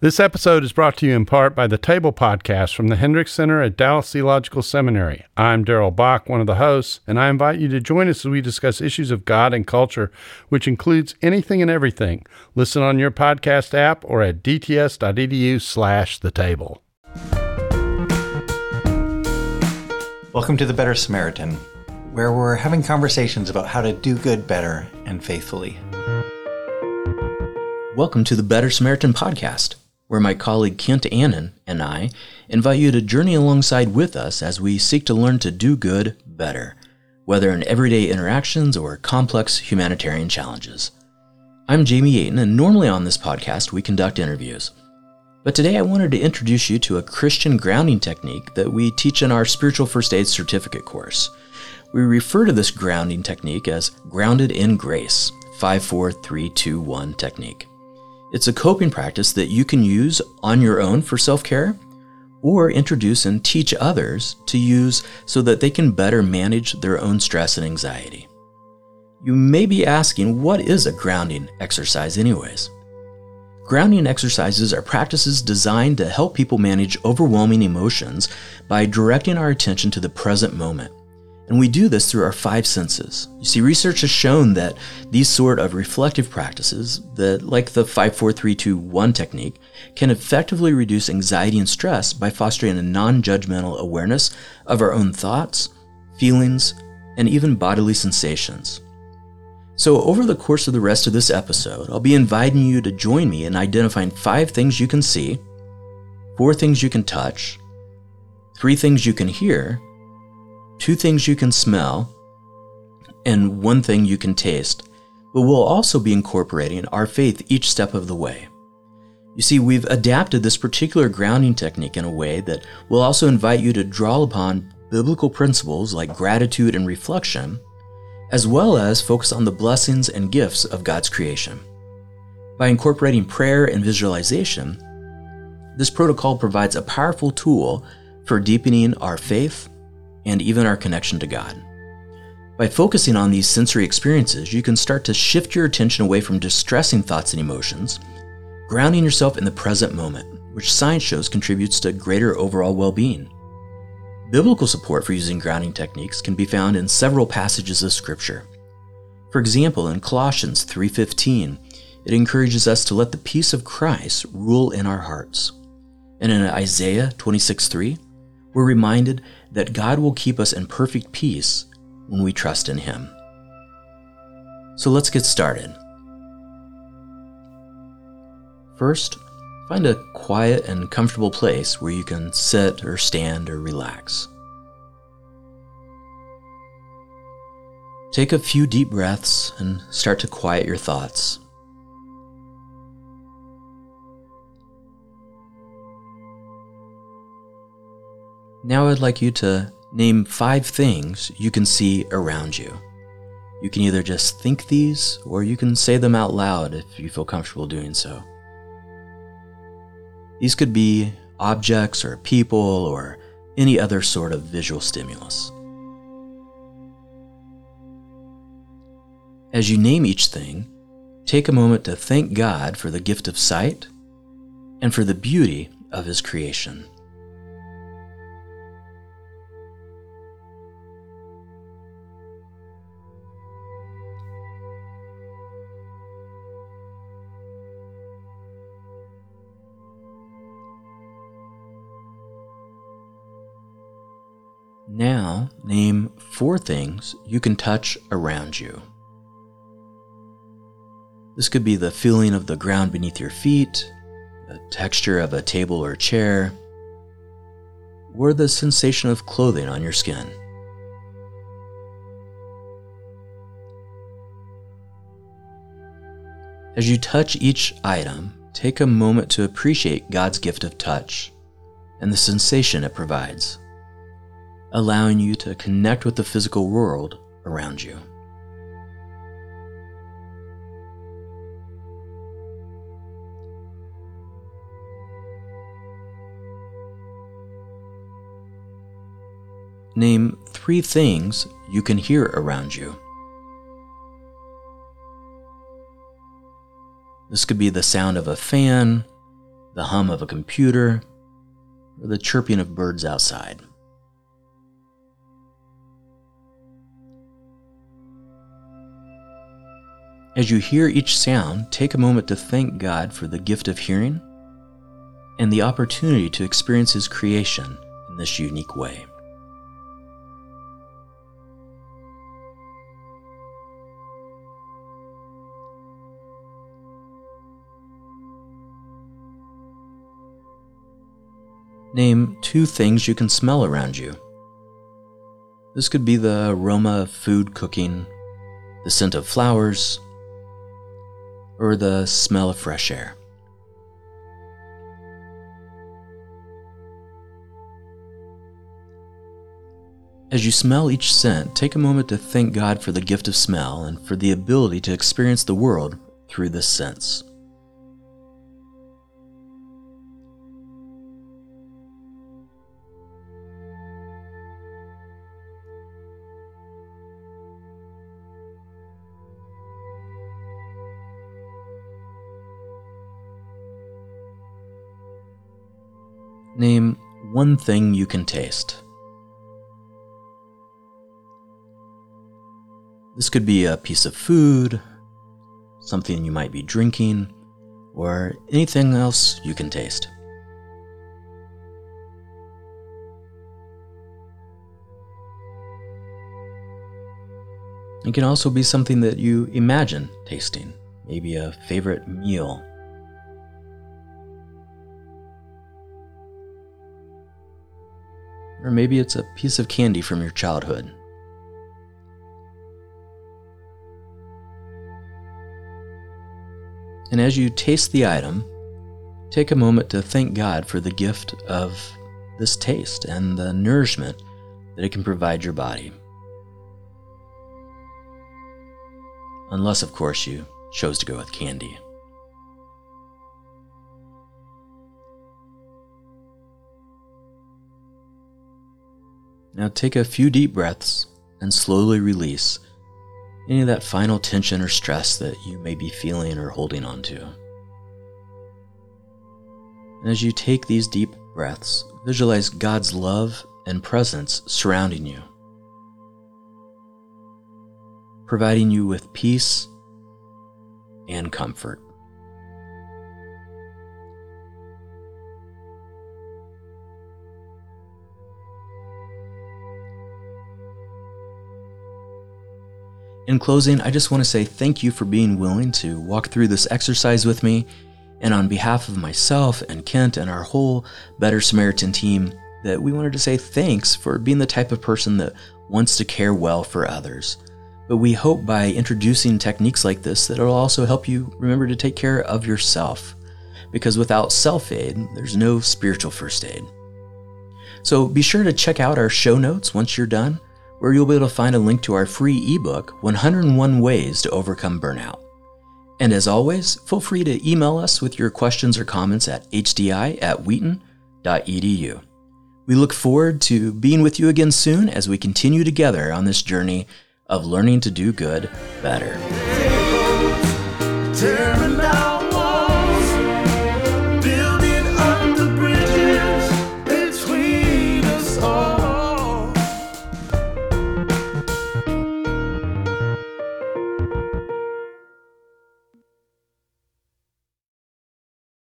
This episode is brought to you in part by the Table Podcast from the Hendricks Center at Dallas Theological Seminary. I'm Darrell Bock, one of the hosts, and I invite you to join us as we discuss issues of God and culture, which includes anything and everything. Listen on your podcast app or at dts.edu slash the table. Welcome to The Better Samaritan, where we're having conversations about how to do good better and faithfully. Welcome to the Better Samaritan podcast where my colleague Kent Annan and I invite you to journey alongside with us as we seek to learn to do good better, whether in everyday interactions or complex humanitarian challenges. I'm Jamie Aten, and normally on this podcast we conduct interviews. But today I wanted to introduce you to a Christian grounding technique that we teach in our Spiritual First Aid Certificate course. We refer to this grounding technique as Grounded in Grace 54321 technique. It's a coping practice that you can use on your own for self care or introduce and teach others to use so that they can better manage their own stress and anxiety. You may be asking, what is a grounding exercise, anyways? Grounding exercises are practices designed to help people manage overwhelming emotions by directing our attention to the present moment. And we do this through our five senses. You see, research has shown that these sort of reflective practices, that like the 54321 technique, can effectively reduce anxiety and stress by fostering a non-judgmental awareness of our own thoughts, feelings, and even bodily sensations. So, over the course of the rest of this episode, I'll be inviting you to join me in identifying five things you can see, four things you can touch, three things you can hear, two things you can smell, and one thing you can taste, but we'll also be incorporating our faith each step of the way. You see, we've adapted this particular grounding technique in a way that will also invite you to draw upon biblical principles like gratitude and reflection, as well as focus on the blessings and gifts of God's creation. By incorporating prayer and visualization, this protocol provides a powerful tool for deepening our faith and even our connection to God. By focusing on these sensory experiences, you can start to shift your attention away from distressing thoughts and emotions, grounding yourself in the present moment, which science shows contributes to greater overall well being. Biblical support for using grounding techniques can be found in several passages of Scripture. For example, in Colossians 3:15, it encourages us to let the peace of Christ rule in our hearts. And in Isaiah 26:3, we're reminded that God will keep us in perfect peace when we trust in Him. So let's get started. First, find a quiet and comfortable place where you can sit or stand or relax. Take a few deep breaths and start to quiet your thoughts. Now I'd like you to name five things you can see around you. You can either just think these or you can say them out loud if you feel comfortable doing so. These could be objects or people or any other sort of visual stimulus. As you name each thing, take a moment to thank God for the gift of sight and for the beauty of His creation. Now, name four things you can touch around you. This could be the feeling of the ground beneath your feet, the texture of a table or chair, or the sensation of clothing on your skin. As you touch each item, take a moment to appreciate God's gift of touch and the sensation it provides allowing you to connect with the physical world around you. Name three things you can hear around you. This could be the sound of a fan, the hum of a computer, or the chirping of birds outside. As you hear each sound, take a moment to thank God for the gift of hearing and the opportunity to experience His creation in this unique way. Name two things you can smell around you. This could be the aroma of food cooking, the scent of flowers, or the smell of fresh air. As you smell each scent, take a moment to thank God for the gift of smell and for the ability to experience the world through this sense. Name one thing you can taste. This could be a piece of food, something you might be drinking, or anything else you can taste. It can also be something that you imagine tasting, maybe a favorite meal Or maybe it's a piece of candy from your childhood. And as you taste the item, take a moment to thank God for the gift of this taste and the nourishment that it can provide your body. Unless, of course, you chose to go with candy. Now take a few deep breaths and slowly release any of that final tension or stress that you may be feeling or holding on to. And as you take these deep breaths, visualize God's love and presence surrounding you, providing you with peace and comfort. In closing, I just want to say thank you for being willing to walk through this exercise with me. And on behalf of myself and Kent and our whole Better Samaritan team, that we wanted to say thanks for being the type of person that wants to care well for others. But we hope by introducing techniques like this that it'll also help you remember to take care of yourself. Because without self aid, there's no spiritual first aid. So be sure to check out our show notes once you're done where you'll be able to find a link to our free ebook, 101 Ways to Overcome Burnout. And as always, feel free to email us with your questions or comments at hdi at wheaton.edu. We look forward to being with you again soon as we continue together on this journey of learning to do good better.